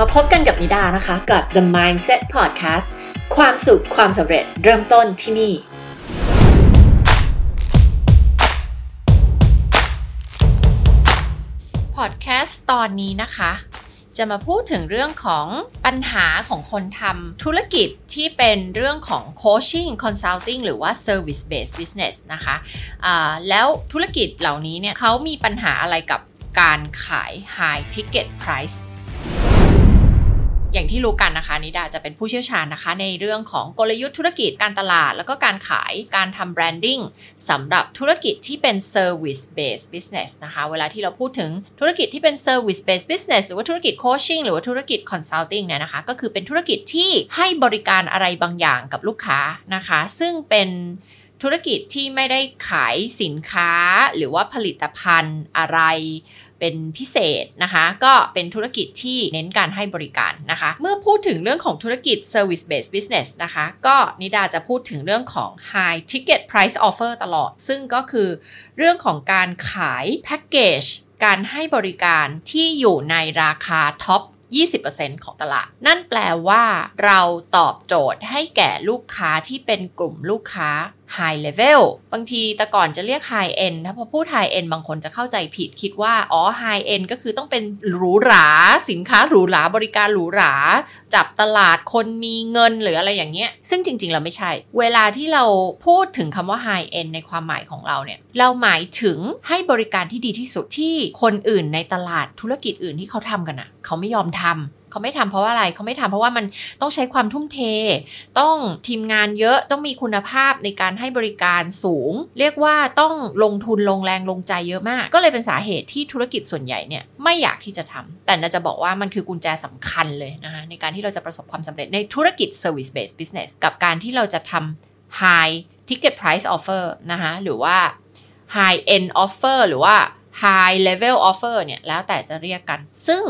มาพบกันกับนิดานะคะ กับ The Mindset Podcast ความสุขความสำเร็จเริ่มต้นที่นี่ พอดแคสต์ตอนนี้นะคะ จะมาพูดถึงเรื่องของปัญหาของคนทำธุรกิจที่เป็นเรื่องของ coaching consulting หรือว่า service based business นะคะะแล้วธุรกิจเหล่านี้เนี่ยเขามีปัญหาอะไรกับการขาย high ticket price อย่างที่รู้กันนะคะนิดาจะเป็นผู้เชี่ยวชาญนะคะ ในเรื่องของกลยุทธ์ธุรกิจการตลาด แล้วก็การขายการทำแบรนดิ้งสำหรับธุรกิจที่เป็น service based business นะคะ เวลาที่เราพูดถึงธุรกิจที่เป็น service based business หรือว่าธุรกิจ coaching หรือว่าธุรกิจ consulting เนี่ยนะคะ ก็คือเป็นธุรกิจที่ให้บริการอะไรบางอย่างกับลูกค้านะคะ ซึ่งเป็น ธุรกิจที่ไม่ได้ขายสินค้าหรือว่าผลิตภัณฑ์อะไรเป็นพิเศษนะคะ ก็เป็นธุรกิจที่เน้นการให้บริการนะคะ เมื่อพูดถึงเรื่องของธุรกิจ service based business นะคะ ก็นิดาจะพูดถึงเรื่องของ high ticket price offer ตลอด ซึ่งก็คือเรื่องของการขายแพ็กเกจการให้บริการที่อยู่ในราคาท็อป20%ของตลาด นั่นแปลว่าเราตอบโจทย์ให้แก่ลูกค้าที่เป็นกลุ่มลูกค้า high level บางทีแต่ก่อนจะเรียก high end ถ้าพอพูด high end บางคนจะเข้าใจผิดคิดว่า อ๋อ high end ก็คือต้องเป็นหรูหรา สินค้าหรูหรา บริการหรูหรา จับตลาดคนมีเงินหรืออะไรอย่างเงี้ย ซึ่งจริง ๆ เราไม่ใช่ เวลาที่เราพูดถึงคำว่า high end ในความหมายของเราเนี่ย เราหมายถึงให้บริการที่ดีที่สุดที่คนอื่นในตลาดธุรกิจอื่นที่เขาทำกันอะ่ะเขาไม่ยอมทำ เขาไม่ทำเพราะอะไรเขาไม่ทำเพราะว่ามันต้องใช้ความทุ่มเท ต้องทีมงานเยอะต้องมีคุณภาพในการให้บริการสูง เรียกว่าต้องลงทุนลงแรงลงใจเยอะมาก ก็เลยเป็นสาเหตุที่ธุรกิจส่วนใหญ่เนี่ยไม่อยากที่จะทำแต่น่าจะบอกว่ามันคือกุญแจสำคัญเลยนะคะในการที่เราจะประสบความสำเร็จในธุรกิจ service based business กับการที่เราจะทำ high ticket price offer นะคะหรือว่า high end offer หรือว่า high level offer เนี่ยแล้วแต่จะเรียกกัน ซึ่ง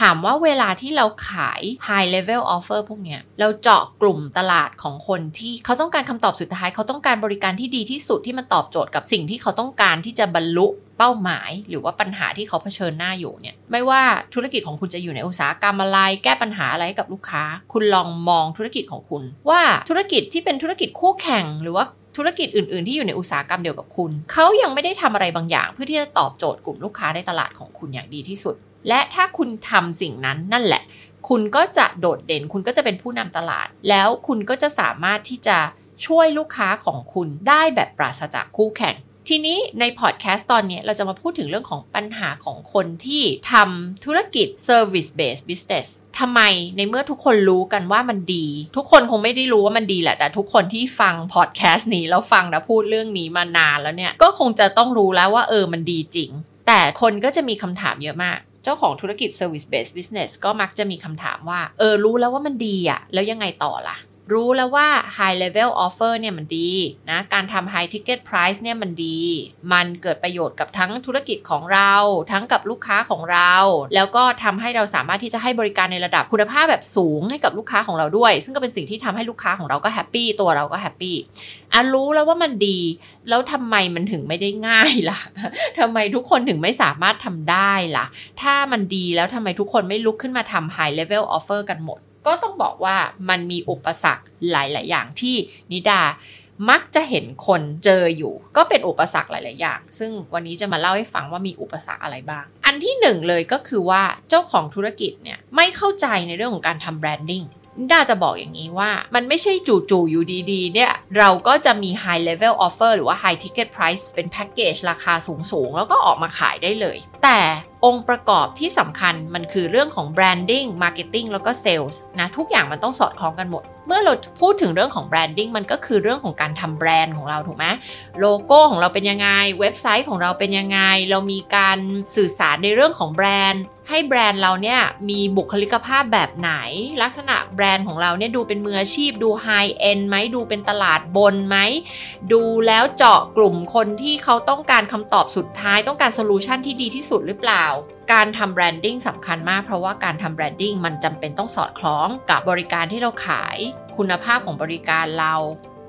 ถามว่าเวลาที่เราขาย high level offer พวกเนี้ย เราเจาะกลุ่มตลาดของคนที่เขาต้องการคำตอบสุดท้าย เขาต้องการบริการที่ดีที่สุดที่มันตอบโจทย์กับสิ่งที่เขาต้องการที่จะบรรลุเป้าหมาย หรือว่าปัญหาที่เขาเผชิญหน้าอยู่เนี่ย ไม่ว่าธุรกิจของคุณจะอยู่ในอุตสาหกรรมอะไร แก้ปัญหาอะไรให้กับลูกค้า คุณลองมองธุรกิจของคุณ ว่าธุรกิจที่เป็นธุรกิจคู่แข่งหรือว่าธุรกิจอื่น ๆ ที่อยู่ในอุตสาหกรรมเดียวกับคุณ เขายังไม่ได้ทำอะไรบางอย่าง เพื่อที่จะตอบโจทย์กลุ่มลูกค้าในตลาดของคุณอย่างดีที่สุด และถ้าคุณทำสิ่งนั้นนั่นแหละ คุณก็จะโดดเด่น คุณก็จะเป็นผู้นำตลาด แล้วคุณก็จะสามารถที่จะช่วยลูกค้าของคุณได้แบบปราศจากคู่แข่ง ทีนี้ในพอดแคสต์ตอนนี้เราจะมาพูดถึงเรื่องของปัญหาของคนที่ทำธุรกิจ service based business ทำไมในเมื่อทุกคนรู้กันว่ามันดี ทุกคนคงไม่ได้รู้ว่ามันดีแหละ แต่ทุกคนที่ฟังพอดแคสต์นี้แล้วฟังนะพูดเรื่องนี้มานานแล้วเนี่ย ก็คงจะต้องรู้แล้วว่าเออมันดีจริง แต่คนก็จะมีคำถามเยอะมาก เจ้าของธุรกิจ Service Based Business ก็มักจะมีคำถามว่า เออรู้แล้วว่ามันดีอะแล้วยังไงต่อล่ะ รู้แล้วว่า High Level Offer เนี่ยมันดีนะ การทำ High Ticket Price เนี่ยมันดี มันเกิดประโยชน์กับทั้งธุรกิจของเรา ทั้งกับลูกค้าของเรา แล้วก็ทำให้เราสามารถที่จะให้บริการในระดับคุณภาพแบบสูงให้กับลูกค้าของเราด้วย ซึ่งก็เป็นสิ่งที่ทำให้ลูกค้าของเราก็ happy ตัวเราก็ happyอะรู้แล้วว่ามันดี แล้วทำไมมันถึงไม่ได้ง่ายล่ะทำไมทุกคนถึงไม่สามารถทำได้ล่ะ ถ้ามันดีแล้วทำไมทุกคนไม่ลุกขึ้นมาทำ high level offer กันหมด ก็ต้องบอกว่ามันมีอุปสรรคหลาย ๆ อย่างที่นิดามักจะเห็นคนเจออยู่ ก็เป็นอุปสรรคหลาย ๆ อย่าง ซึ่งวันนี้จะมาเล่าให้ฟังว่ามีอุปสรรคอะไรบ้าง อันที่หนึ่งเลยก็คือว่าเจ้าของธุรกิจเนี่ยไม่เข้าใจในเรื่องของการทำแบรนดิ้งด้าจะบอกอย่างนี้ว่ามันไม่ใช่จู่ๆอยู่ดีๆ เนี่ย เราก็จะมี high level offer หรือว่า high ticket price เป็นแพ็กเกจราคาสูงๆ แล้วก็ออกมาขายได้เลย แต่ องค์ประกอบที่สำคัญมันคือเรื่องของ branding marketing แล้วก็ sales นะทุกอย่างมันต้องสอดคล้องกันหมด เมื่อเราพูดถึงเรื่องของ branding มันก็คือเรื่องของการทำแบรนด์ของเราถูกไหมโลโก้ของเราเป็นยังไง เว็บไซต์ของเราเป็นยังไง เรามีการสื่อสารในเรื่องของแบรนด์ให้แบรนด์เราเนี่ยมีบุคลิกภาพแบบไหน ลักษณะแบรนด์ของเราเนี่ยดูเป็นมืออาชีพดู high end ไหมดูเป็นตลาดบนไหม ดูแล้วเจาะกลุ่มคนที่เขาต้องการคำตอบสุดท้าย ต้องการโซลูชันที่ดีที่สุดหรือเปล่า การทำ branding สำคัญมากเพราะว่าการทำ branding มันจำเป็นต้องสอดคล้องกับบริการที่เราขาย คุณภาพของบริการเรา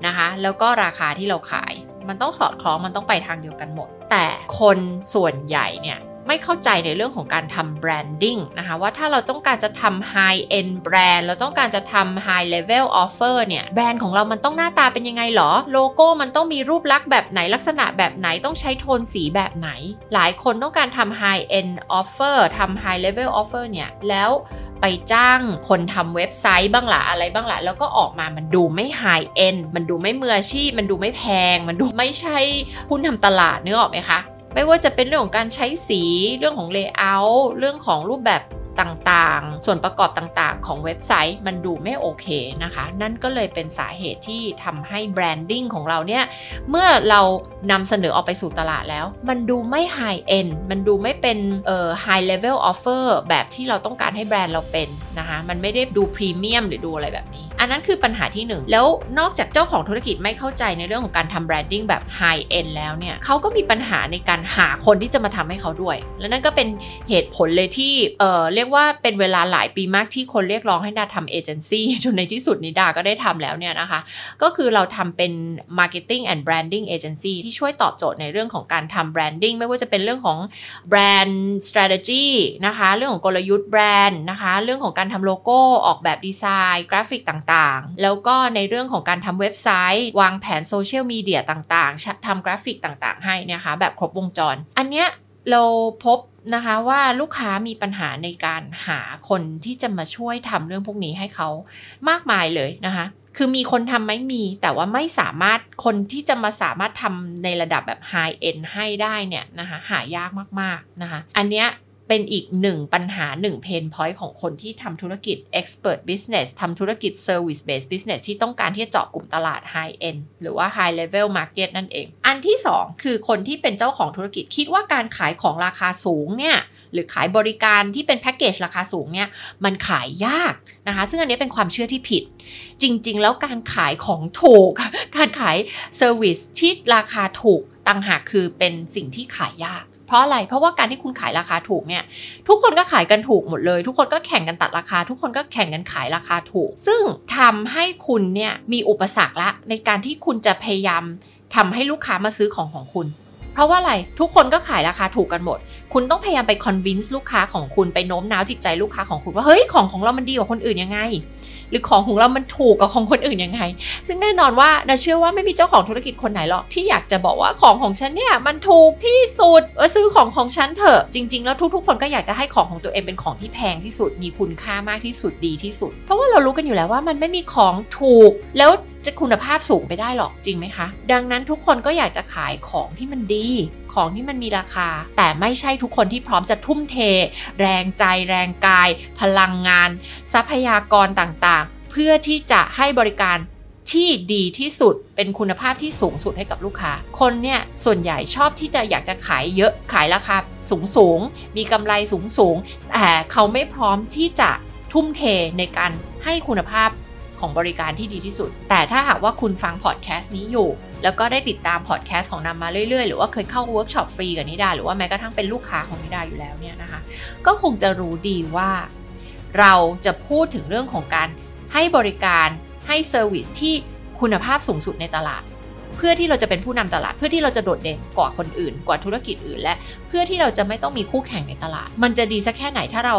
นะคะแล้วก็ราคาที่เราขาย มันต้องสอดคล้องมันต้องไปทางเดียวกันหมด แต่คนส่วนใหญ่เนี่ย ไม่เข้าใจในเรื่องของการทำแบรนดิ้งนะคะว่าถ้าเราต้องการจะทำ high end แบรนด์เราต้องการจะทำ high level offer เนี่ยแบรนด์ของเรามันต้องหน้าตาเป็นยังไงหรอ โลโก้มันต้องมีรูปลักษณ์แบบไหนลักษณะแบบไหนต้องใช้โทนสีแบบไหน หลายคนต้องการทำ high end offer ทำ high level offer เนี่ยแล้วไปจ้างคนทำเว็บไซต์บ้างละอะไรบ้างละแล้วก็ออกมามันดูไม่ high end มันดูไม่มืออาชีพ มันดูไม่แพง มันดูไม่ใช่ผู้นำตลาดนึกออกไหมคะ ไม่ว่าจะเป็นเรื่องของการใช้สี เรื่องของ layout เรื่องของรูปแบบ ต่างๆ ส่วนประกอบต่างๆ ของเว็บไซต์มันดูไม่โอเคนะคะ นั่นก็เลยเป็นสาเหตุที่ทำให้ branding ของเราเนี่ย เมื่อเรานำเสนอออกไปสู่ตลาดแล้ว มันดูไม่ high end มันดูไม่เป็นเอ่อ high level offer แบบที่เราต้องการให้แบรนด์เราเป็นนะคะ มันไม่ได้ดูพรีเมียมหรือดูอะไรแบบนี้ อันนั้นคือปัญหาที่หนึ่งแล้วนอกจากเจ้าของธุรกิจไม่เข้าใจในเรื่องของการทำ branding แบบ high end แล้วเนี่ยเขาก็มีปัญหาในการหาคนที่จะมาทำให้เขาด้วย และนั่นก็เป็นเหตุผลเลยที่เอ่อเรียกว่าเป็นเวลาหลายปีมากที่คนเรียกร้องให้นิดาทำเอเจนซี่จนในที่สุดนิดาก็ได้ทำแล้วเนี่ยนะคะ ก็คือเราทำเป็น Marketing and Branding Agency ที่ช่วยตอบโจทย์ในเรื่องของการทำ branding ไม่ว่าจะเป็นเรื่องของ brand strategy นะคะ เรื่องของกลยุทธ์แบรนด์นะคะ เรื่องของการทำโลโก้ออกแบบดีไซน์กราฟิกต่างๆ แล้วก็ในเรื่องของการทำเว็บไซต์ วางแผนโซเชียลมีเดียต่างๆทำกราฟิกต่างๆ ให้นะคะแบบครบวงจร อันเนี้ย เราพบนะคะว่าลูกค้ามีปัญหาในการหาคนที่จะมาช่วยทำเรื่องพวกนี้ให้เขามากมายเลยนะคะ คือมีคนทำไหมมี แต่ว่าไม่สามารถคนที่จะมาสามารถทำในระดับแบบ high end ให้ได้เนี่ยนะคะหายากมากๆนะคะ อันเนี้ย เป็นอีกหนึ่งปัญหาหนึ่ง pain point ของคนที่ทำธุรกิจ expert business ทำธุรกิจ service based business ที่ต้องการที่จะเจาะกลุ่มตลาด high end หรือว่า high level market นั่นเอง อันที่ 2 คือคนที่เป็นเจ้าของธุรกิจคิดว่าการขายของราคาสูงเนี่ยหรือขายบริการที่เป็นแพ็กเกจราคาสูงเนี่ยมันขายยากนะคะ ซึ่งอันนี้เป็นความเชื่อที่ผิด จริง ๆ แล้วการขายของถูก การขาย service ที่ราคาถูกต่างหากคือเป็นสิ่งที่ขายยาก เพราะอะไร เพราะว่าการที่คุณขายราคาถูกเนี่ย ทุกคนก็ขายกันถูกหมดเลย ทุกคนก็แข่งกันตัดราคา ทุกคนก็แข่งกันขายราคาถูก ซึ่งทำให้คุณเนี่ยมีอุปสรรคละในการที่คุณจะพยายามทำให้ลูกค้ามาซื้อของของคุณ เพราะว่าอะไร ทุกคนก็ขายราคาถูกกันหมด คุณต้องพยายามไปคอนวินส์ลูกค้าของคุณ ไปโน้มน้าวจิตใจลูกค้าของคุณว่า เฮ้ย ของของเรามันดีกว่าคนอื่นยังไง รือของของเรามันถูกกับของคนอื่นยังไง ซึ่งแน่นอนว่าดาเชื่อว่าไม่มีเจ้าของธุรกิจคนไหนหรอกที่อยากจะบอกว่าของของฉันเนี่ยมันถูกที่สุดเออซื้อของของฉันเถอะจริง ๆ แล้วทุกๆ คนก็อยากจะให้ของของตัวเองเป็นของที่แพงที่สุดมีคุณค่ามากที่สุดดีที่สุด เพราะว่าเรารู้กันอยู่แล้วว่ามันไม่มีของถูกแล้ว จะคุณภาพสูงไปได้หรอกจริงไหมคะ ดังนั้นทุกคนก็อยากจะขายของที่มันดี ของที่มันมีราคา แต่ไม่ใช่ทุกคนที่พร้อมจะทุ่มเท แรงใจ แรงกาย พลังงาน ทรัพยากรต่างๆ เพื่อที่จะให้บริการที่ดีที่สุดเป็นคุณภาพที่สูงสุดให้กับลูกค้า คนเนี่ยส่วนใหญ่ชอบที่จะอยากจะขายเยอะขายราคาสูงสูงมีกำไรสูงสูงแต่เขาไม่พร้อมที่จะทุ่มเทในการให้คุณภาพ ของบริการที่ดีที่สุด แต่ถ้าหากว่าคุณฟังพอดแคสต์นี้อยู่ แล้วก็ได้ติดตามพอดแคสต์ของนิดามาเรื่อยๆ หรือว่าเคยเข้าเวิร์กช็อปฟรีกับนิดา หรือว่าแม้กระทั่งเป็นลูกค้าของนิดาอยู่แล้วเนี่ยนะคะ ก็คงจะรู้ดีว่า เราจะพูดถึงเรื่องของการให้บริการให้ service ที่คุณภาพสูงสุดในตลาด เพื่อที่เราจะเป็นผู้นำตลาด เพื่อที่เราจะโดดเด่นกว่าคนอื่น กว่าธุรกิจอื่น และเพื่อที่เราจะไม่ต้องมีคู่แข่งในตลาด มันจะดีสักแค่ไหนถ้าเรา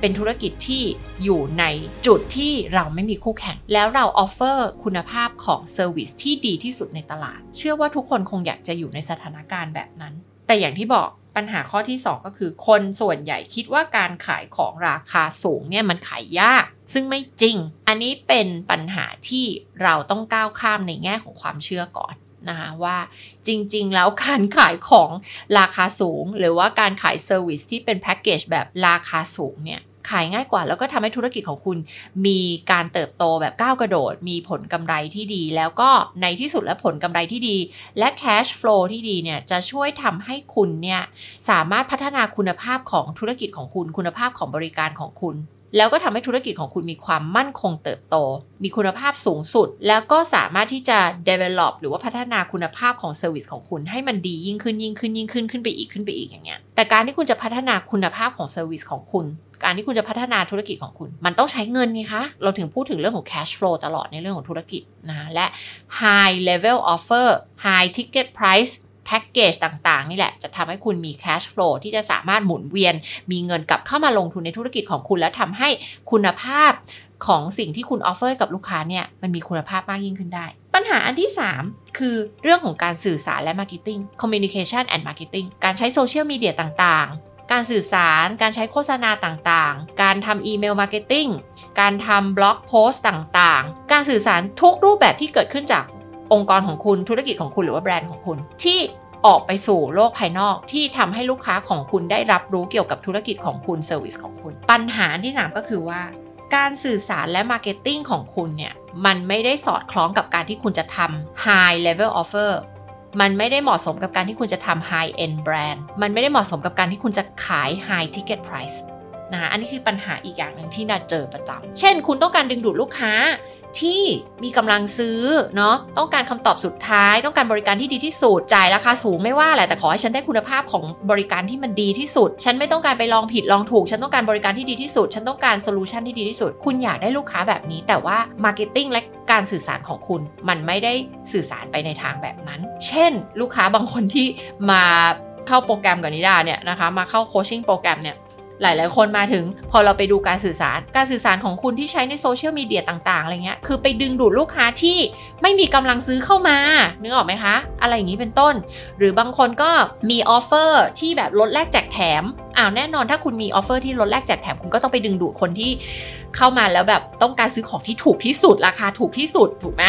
เป็นธุรกิจที่อยู่ในจุดที่เราไม่มีคู่แข่ง แล้วเรา offer คุณภาพของ service ที่ดีที่สุดในตลาด เชื่อว่าทุกคนคงอยากจะอยู่ในสถานการณ์แบบนั้น แต่อย่างที่บอกปัญหาข้อที่ 2 ก็คือ คนส่วนใหญ่คิดว่าการขายของราคาสูงเนี่ยมันขายยาก ซึ่งไม่จริง อันนี้เป็นปัญหาที่เราต้องก้าวข้ามในแง่ของความเชื่อก่อน นะคะว่าจริงๆ แล้วการขายของราคาสูง หรือว่าการขายเซอร์วิสที่เป็นแพ็กเกจแบบราคาสูงเนี่ยขายง่ายกว่าแล้วก็ทำให้ธุรกิจของคุณมีการเติบโตแบบก้าวกระโดด มีผลกำไรที่ดี แล้วก็ในที่สุดและผลกำไรที่ดี และ cash flow ที่ดีเนี่ยจะช่วยทำให้คุณเนี่ยสามารถพัฒนาคุณภาพของธุรกิจของคุณ คุณภาพของบริการของคุณ แล้วก็ทำให้ธุรกิจของคุณมีความมั่นคงเติบโต มีคุณภาพสูงสุด แล้วก็สามารถที่จะ develop หรือว่าพัฒนาคุณภาพของ service ของคุณให้มันดียิ่งขึ้นยิ่งขึ้นยิ่งขึ้นขึ้นไปอีกขึ้นไปอีกอย่างเงี้ย แต่การที่คุณจะพัฒนาคุณภาพของ service ของคุณ การที่คุณจะพัฒนาธุรกิจของคุณ มันต้องใช้เงินไงคะ เราถึงพูดถึงเรื่องของ cash flow ตลอดในเรื่องของธุรกิจนะ และ high level offer high ticket price แพ็กเกจต่างๆ นี่แหละ จะทำให้คุณมี cash flow ที่จะสามารถหมุนเวียน มีเงินกลับเข้ามาลงทุนในธุรกิจของคุณ แล้วทำให้คุณภาพของสิ่งที่คุณ offer กับลูกค้าเนี่ยมันมีคุณภาพมากยิ่งขึ้นได้ ปัญหาอันที่ 3 คือเรื่องของการสื่อสารและ Marketing Communication and Marketing การใช้โซเชียลมีเดียต่างๆ การสื่อสาร การใช้โฆษณาต่างๆ การทำ email marketing การทำ blog post ต่างๆ การสื่อสารทุกรูปแบบที่เกิดขึ้นจาก องค์กรของคุณธุรกิจของคุณหรือว่าแบรนด์ของคุณ ที่ออกไปสู่โลกภายนอกที่ทำให้ลูกค้าของคุณได้รับรู้เกี่ยวกับธุรกิจของคุณ service ของคุณ ปัญหาที่ 3 ก็คือว่า การสื่อสารและ marketing ของคุณเนี่ยมันไม่ได้สอดคล้องกับการที่คุณจะทำ high level offer มันไม่ได้เหมาะสมกับการที่คุณจะทำ high end brand มันไม่ได้เหมาะสมกับการที่คุณจะขาย high ticket price นะอันนี้คือปัญหาอีกอย่างหนึ่งที่นิดาเจอประจำ เช่น คุณต้องการดึงดูดลูกค้า ที่มีกำลังซื้อเนาะต้องการคำตอบสุดท้าย ต้องการบริการที่ดีที่สุดจ่ายราคาสูงไม่ว่าแหละแต่ขอให้ฉันได้คุณภาพของบริการที่มันดีที่สุด ฉันไม่ต้องการไปลองผิดลองถูก ฉันต้องการบริการที่ดีที่สุด ฉันต้องการโซลูชันที่ดีที่สุด คุณอยากได้ลูกค้าแบบนี้ แต่ว่า marketing และการสื่อสารของคุณ มันไม่ได้สื่อสารไปในทางแบบนั้น เช่น ลูกค้าบางคนที่มาเข้าโปรแกรมกับนิดาเนี่ยนะคะ มาเข้า coaching program เนี่ย หลาย ๆ คนมาถึง พอเราไปดูการสื่อสาร การสื่อสารของคุณที่ใช้ในโซเชียลมีเดียต่าง ๆ อะไรเงี้ย คือไปดึงดูดลูกค้าที่ไม่มีกำลังซื้อเข้ามา นึกออกไหมคะ อะไรอย่างนี้เป็นต้น หรือบางคนก็มี offer ที่แบบลดแลกแจกแถม อ้าวแน่นอนถ้าคุณมี offer ที่ลดแลกแจกแถมคุณก็ต้องไปดึงดูดคนที่ เข้ามาแล้วแบบต้องการซื้อของที่ถูกที่สุดราคาถูกที่สุดถูกไหม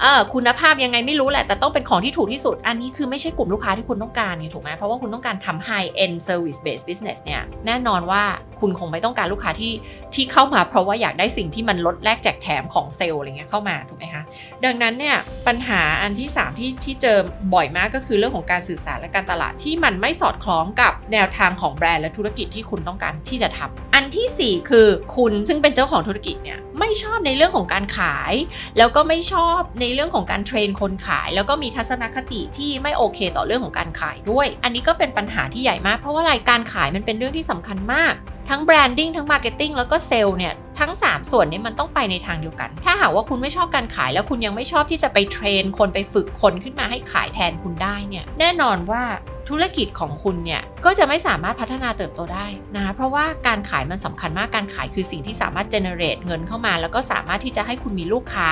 เออคุณภาพยังไงไม่รู้แหละ แต่ต้องเป็นของที่ถูกที่สุด อันนี้คือไม่ใช่กลุ่มลูกค้าที่คุณต้องการเนี่ยถูกไหมเพราะว่าคุณต้องการทำ high end service based business เนี่ยแน่นอนว่าคุณคงไม่ต้องการลูกค้าที่ที่เข้ามาเพราะว่าอยากได้สิ่งที่มันลดแลกแจกแถมของเซลล์อะไรเงี้ยเข้ามาถูกไหมคะดังนั้นเนี่ยปัญหาอันที่ 3 ที่ที่เจอบ่อยมากก็คือเรื่องของการสื่อสารและการตลาดที่มันไม่สอดคล้องกับแนวทางของแบรนด์และธุรกิจที่คุณต้องการที่จะทำอันที่ 4 คือคุณซึ่งเป็นเจ้าของธุรกิจเนี่ยไม่ชอบในเรื่องของการขาย แล้วก็ไม่ชอบในเรื่องของการ train คนขาย แล้วก็มีทัศนคติที่ไม่โอเคต่อเรื่องของการขายด้วย อันนี้ก็เป็นปัญหาที่ใหญ่มากเพราะว่าอะไรการขายมันเป็นเรื่องที่สำคัญมากทั้ง branding ทั้ง marketing แล้วก็เซลล์เนี่ย ทั้ง 3 ส่วนนี้มันต้องไปในทางเดียวกัน ถ้าหากว่าคุณไม่ชอบการขายแล้วคุณยังไม่ชอบที่จะไป train คนไปฝึกคนขึ้นมาให้ขายแทนคุณได้เนี่ย แน่นอนว่าธุรกิจของคุณเนี่ย ก็จะไม่สามารถพัฒนาเติบโตได้นะเพราะว่าการขายมันสำคัญมากการขายคือสิ่งที่สามารถ generate เงินเข้ามา แล้วก็สามารถที่จะให้คุณมีลูกค้า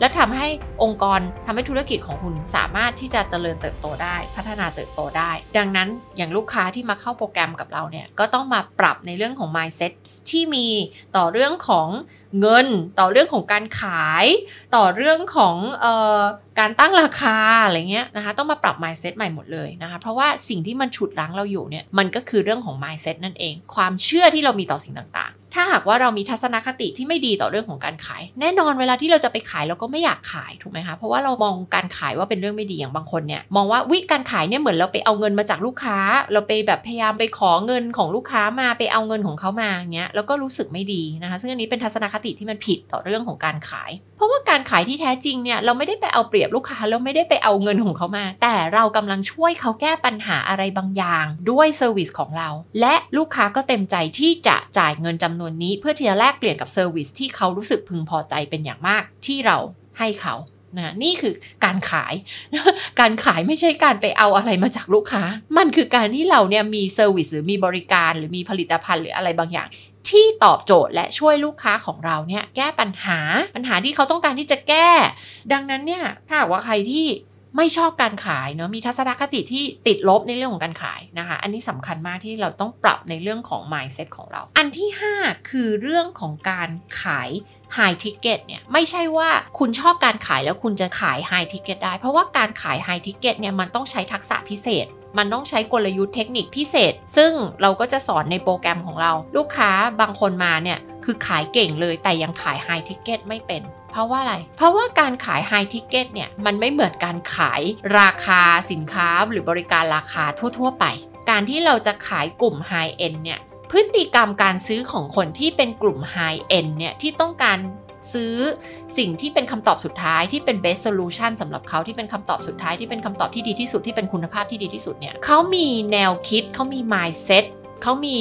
และทำให้องค์กรทำให้ธุรกิจของคุณสามารถที่จะเจริญเติบโตได้ พัฒนาเติบโตได้ ดังนั้นอย่างลูกค้าที่มาเข้าโปรแกรมกับเราเนี่ยก็ต้องมาปรับในเรื่องของ mindset ที่มีต่อเรื่องของเงิน ต่อเรื่องของการขาย ต่อเรื่องของออการตั้งราคาอะไรเงี้ยนะคะต้องมาปรับ mindset ใหม่หมดเลยนะคะเพราะว่าสิ่งที่มันฉุดรั้งเราอยู่เนี่ยมันก็คือเรื่องของ mindset นั่นเอง ความเชื่อที่เรามีต่อสิ่งต่าง ถ้าหากว่าเรามีทัศนคติที่ไม่ดีต่อเรื่องของการขาย แน่นอนเวลาที่เราจะไปขายเราก็ไม่อยากขายถูกไหมคะเพราะว่าเรามองการขายว่าเป็นเรื่องไม่ดีอย่างบางคนเนี่ยมองว่าวิการขายเนี่ยเหมือนเราไปเอาเงินมาจากลูกค้า เราไปแบบพยายามไปขอเงินของลูกค้ามาไปเอาเงินของเขามาเงี้ยแล้วก็รู้สึกไม่ดีนะคะ ซึ่งอันนี้เป็นทัศนคติที่มันผิดต่อเรื่องของการขาย เพราะว่าการขายที่แท้จริงเนี่ยเราไม่ได้ไปเอาเปรียบลูกค้าเราไม่ได้ไปเอาเงินของเขามา แต่เรากำลังช่วยเขาแก้ปัญหาอะไรบางอย่าง ด้วยเซอร์วิสของเรา และลูกค้าก็เต็มใจที่จะจ่ายเงินจำนวนนี้เพื่อที่จะแลกเปลี่ยนกับเซอร์วิสที่เขารู้สึกพึงพอใจเป็นอย่างมากที่เราให้เขานะนี่คือการขาย การขายไม่ใช่การไปเอาอะไรมาจากลูกค้า มันคือการที่เราเนี่ยมี service หรือมีบริการหรือมีผลิตภัณฑ์หรืออะไรบางอย่าง ที่ตอบโจทย์และช่วยลูกค้าของเราเนี่ยแก้ปัญหาปัญหาที่เขาต้องการที่จะแก้ ดังนั้นเนี่ยถ้าว่าใครที่ ไม่ชอบการขายเนาะมีทัศนคติที่ติดลบในเรื่องของการขายนะคะ อันนี้สำคัญมากที่เราต้องปรับในเรื่องของ mindset ของเรา อันที่ 5 คือเรื่องของการขาย high ticket เนี่ยไม่ใช่ว่าคุณชอบการขายแล้วคุณจะขาย high ticket ได้ เพราะว่าการขาย high ticket เนี่ยมันต้องใช้ทักษะพิเศษ มันต้องใช้กลยุทธ์เทคนิคพิเศษ ซึ่งเราก็จะสอนในโปรแกรมของเรา ลูกค้าบางคนมาเนี่ยคือขายเก่งเลยแต่ยังขาย high ticket ไม่เป็น เพราะว่าอะไร เพราะว่าการขายไฮทิเก็ตเนี่ยมันไม่เหมือนการขายราคาสินค้าหรือบริการราคาทั่ว ๆ ไป การที่เราจะขายกลุ่มไฮเอ็นเนี่ยพฤติกรรมการซื้อของคนที่เป็นกลุ่มไฮเอ็นเนี่ยที่ต้องการ ซื้อสิ่งที่เป็นคำตอบสุดท้ายที่เป็น best solution สำหรับเขาที่เป็นคำตอบสุดท้ายที่เป็นคำตอบที่ดีที่สุดที่เป็นคุณภาพที่ดีที่สุดเนี่ยเขามีแนวคิดเขามี mindset เขามี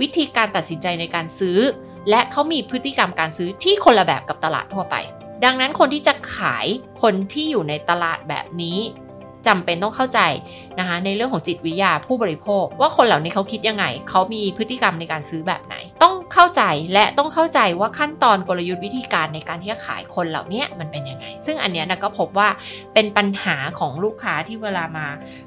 วิธีการตัดสินใจในการซื้อ และเขามีพฤติกรรมการซื้อที่คนละแบบกับตลาดทั่วไป ดังนั้นคนที่จะขายคนที่อยู่ในตลาดแบบนี้ จำเป็นต้องเข้าใจนะคะในเรื่องของจิตวิทยาผู้บริโภค ว่าคนเหล่านี้เขาคิดยังไง เขามีพฤติกรรมในการซื้อแบบไหน ต้องเข้าใจและต้องเข้าใจว่าขั้นตอนกลยุทธ์วิธีการในการที่จะขายคนเหล่านี้มันเป็นยังไง ซึ่งอันเนี้ยนะก็พบว่าเป็นปัญหาของลูกค้าที่เวลามา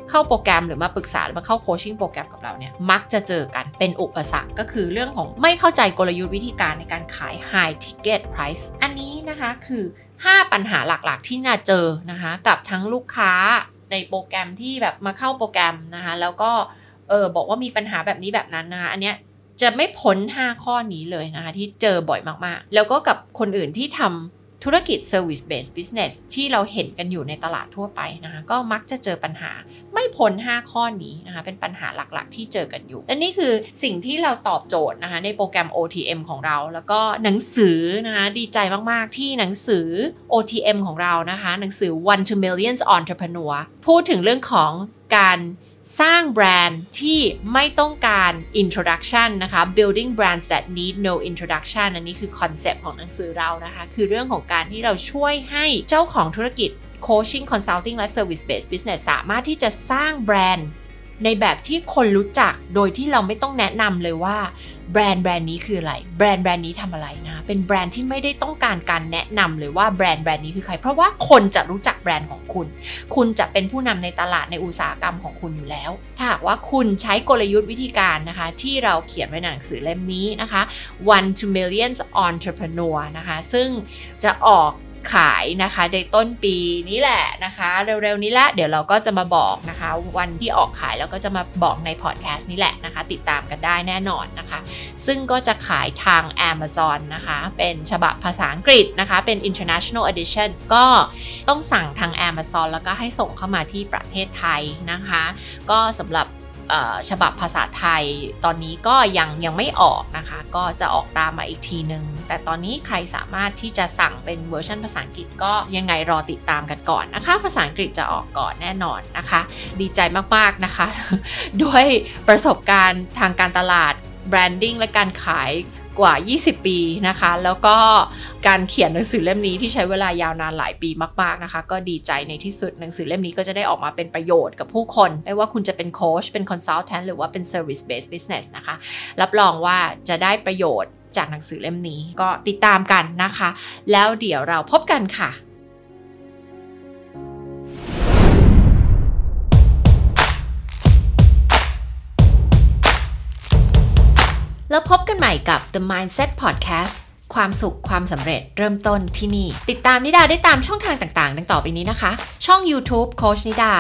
เข้าโปรแกรมหรือมาปรึกษาหรือมาเข้าโคชชิ่งโปรแกรมกับเราเนี่ยมักจะเจอกันเป็นอุปสรรคก็คือเรื่องของไม่เข้าใจกลยุทธ์วิธีการในการขาย high ticket price อันนี้นะคะคือ 5 ปัญหาหลักๆ ที่น่าเจอนะคะกับทั้งลูกค้าในโปรแกรมที่แบบมาเข้าโปรแกรมนะคะแล้วก็เออบอกว่ามีปัญหาแบบนี้แบบนั้นนะคะอันเนี้ยจะไม่พ้น 5 ข้อนี้เลยนะคะที่เจอบ่อยมากๆ แล้วก็กับคนอื่นที่ทำ ธุรกิจ service based business ที่เราเห็นกันอยู่ในตลาดทั่วไปนะคะก็มักจะเจอปัญหาไม่พ้น 5 ข้อนี้นะคะเป็นปัญหาหลักๆ ที่เจอกันอยู่และนี่คือสิ่งที่เราตอบโจทย์นะคะในโปรแกรม OTM ของเรา แล้วก็หนังสือนะคะดีใจมาก ๆ ที่หนังสือ OTM ของเรานะคะหนังสือ One to Millions Entrepreneur พูดถึงเรื่องของการ สร้างแบรนด์ที่ไม่ต้องการ introduction นะคะ building brands that need no introduction อันนี้คือคอนเซปต์ของหนังสือเรานะคะ คือเรื่องของการที่เราช่วยให้เจ้าของธุรกิจ coaching consulting และ service based business สามารถที่จะสร้างแบรนด์ในแบบที่คนรู้จักโดยที่เราไม่ต้องแนะนำเลยว่าแบรนด์แบรนด์นี้คืออะไร แบรนด์แบรนด์นี้ทำอะไรนะ เป็นแบรนด์ที่ไม่ได้ต้องการการแนะนำเลยว่าแบรนด์แบรนด์นี้คือใคร เพราะว่าคนจะรู้จักแบรนด์ของคุณ คุณจะเป็นผู้นำในตลาดในอุตสาหกรรมของคุณอยู่แล้ว ถ้าหากว่าคุณใช้กลยุทธ์วิธีการนะคะ ที่เราเขียนไว้ในหนังสือเล่มนี้นะคะ One to Millions Entrepreneur นะคะ ซึ่งจะออก ขายนะคะในต้นปีนี้แหละนะคะ เร็วๆนี้แหละเดี๋ยวเราก็จะมาบอกนะคะ วันที่ออกขายแล้วก็จะมาบอกในพอดแคสต์นี้แหละนะคะ ติดตามกันได้แน่นอนนะคะ ซึ่งก็จะขายทาง Amazon นะคะ เป็นฉบับภาษาอังกฤษนะคะ เป็น international edition ก็ต้องสั่งทาง Amazon แล้วก็ให้ส่งเข้ามาที่ประเทศไทยนะคะ ก็สำหรับ ฉบับภาษาไทยตอนนี้ก็ยังยังไม่ออกนะคะ ก็จะออกตามมาอีกทีนึง แต่ตอนนี้ใครสามารถที่จะสั่งเป็นเวอร์ชันภาษาอังกฤษก็ยังไงรอติดตามกันก่อนนะคะ ภาษาอังกฤษจะออกก่อนแน่นอนนะคะ ดีใจมากๆนะคะ ด้วยประสบการณ์ทางการตลาด branding และการขาย กว่า 20 ปีนะคะ แล้วก็การเขียนหนังสือเล่มนี้ที่ใช้เวลายาวนานหลายปีมาก ๆนะคะ ก็ดีใจในที่สุดหนังสือเล่มนี้ก็จะได้ออกมาเป็นประโยชน์กับผู้คน ไม่ว่าคุณจะเป็นโค้ชเป็น consultant หรือว่าเป็น service based business นะคะ รับรองว่าจะได้ประโยชน์จากหนังสือเล่มนี้ก็ติดตามกันนะคะ แล้วเดี๋ยวเราพบกันค่ะ แล้วพบกันใหม่กับ The Mindset Podcast ความสุขความสำเร็จเริ่มต้นที่นี่ ติดตามนิดาได้ตามช่องทางต่างๆ ดังต่อไปนี้นะคะ ช่อง YouTube โค้ชนิดา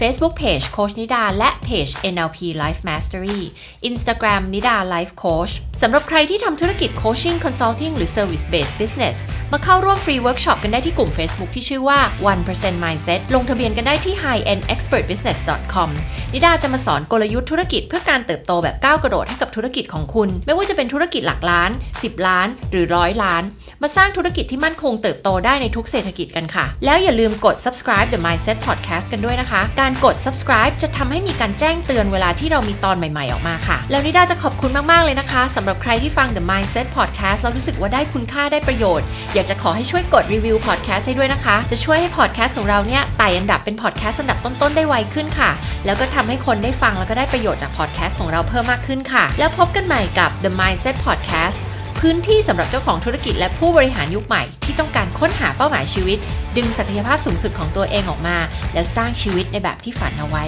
Facebook Page โค้ชนิดา และเพจ NLP Life Mastery Instagram นิดา Life Coach สำหรับใครที่ทำธุรกิจ Coaching Consulting หรือ Service Based Business มาเข้าร่วมฟรีเวิร์กช็อปกันได้ที่กลุ่ม Facebook ที่ชื่อว่า 1% Mindset ลงทะเบียนกันได้ที่ highendexpertbusiness.com นิดาจะมาสอนกลยุทธ์ธุรกิจเพื่อการเติบโตแบบก้าวกระโดดให้กับธุรกิจของคุณ ไม่ว่าจะเป็นธุรกิจหลักล้าน 10 ล้าน หรือร้อยล้าน มาสร้างธุรกิจที่มั่นคงเติบโตได้ในทุกเศรษฐกิจกันค่ะ แล้วอย่าลืมกด subscribe the mindset podcast กันด้วยนะคะ การกด subscribe จะทำให้มีการแจ้งเตือนเวลาที่เรามีตอนใหม่ๆ ออกมาค่ะ แล้วนิดาจะขอบคุณมากๆเลยนะคะสำหรับใครที่ฟัง the mindset podcast แล้วรู้สึกว่าได้คุณค่าได้ประโยชน์ อยากจะขอให้ช่วยกดรีวิว podcast ให้ด้วยนะคะ จะช่วยให้ podcast ของเราเนี่ยไต่อันดับเป็น podcast อันดับต้นๆได้ไวขึ้นค่ะ แล้วก็ทำให้คนได้ฟังแล้วก็ได้ประโยชน์จาก podcast ของเราเพิ่มมากขึ้นค่ะ แล้วพบกันใหม่กับ the mindset podcast พื้นที่สำหรับเจ้าของธุรกิจและผู้บริหารยุคใหม่ที่ต้องการค้นหาเป้าหมายชีวิต ดึงศักยภาพสูงสุดของตัวเองออกมา และสร้างชีวิตในแบบที่ฝันเอาไว้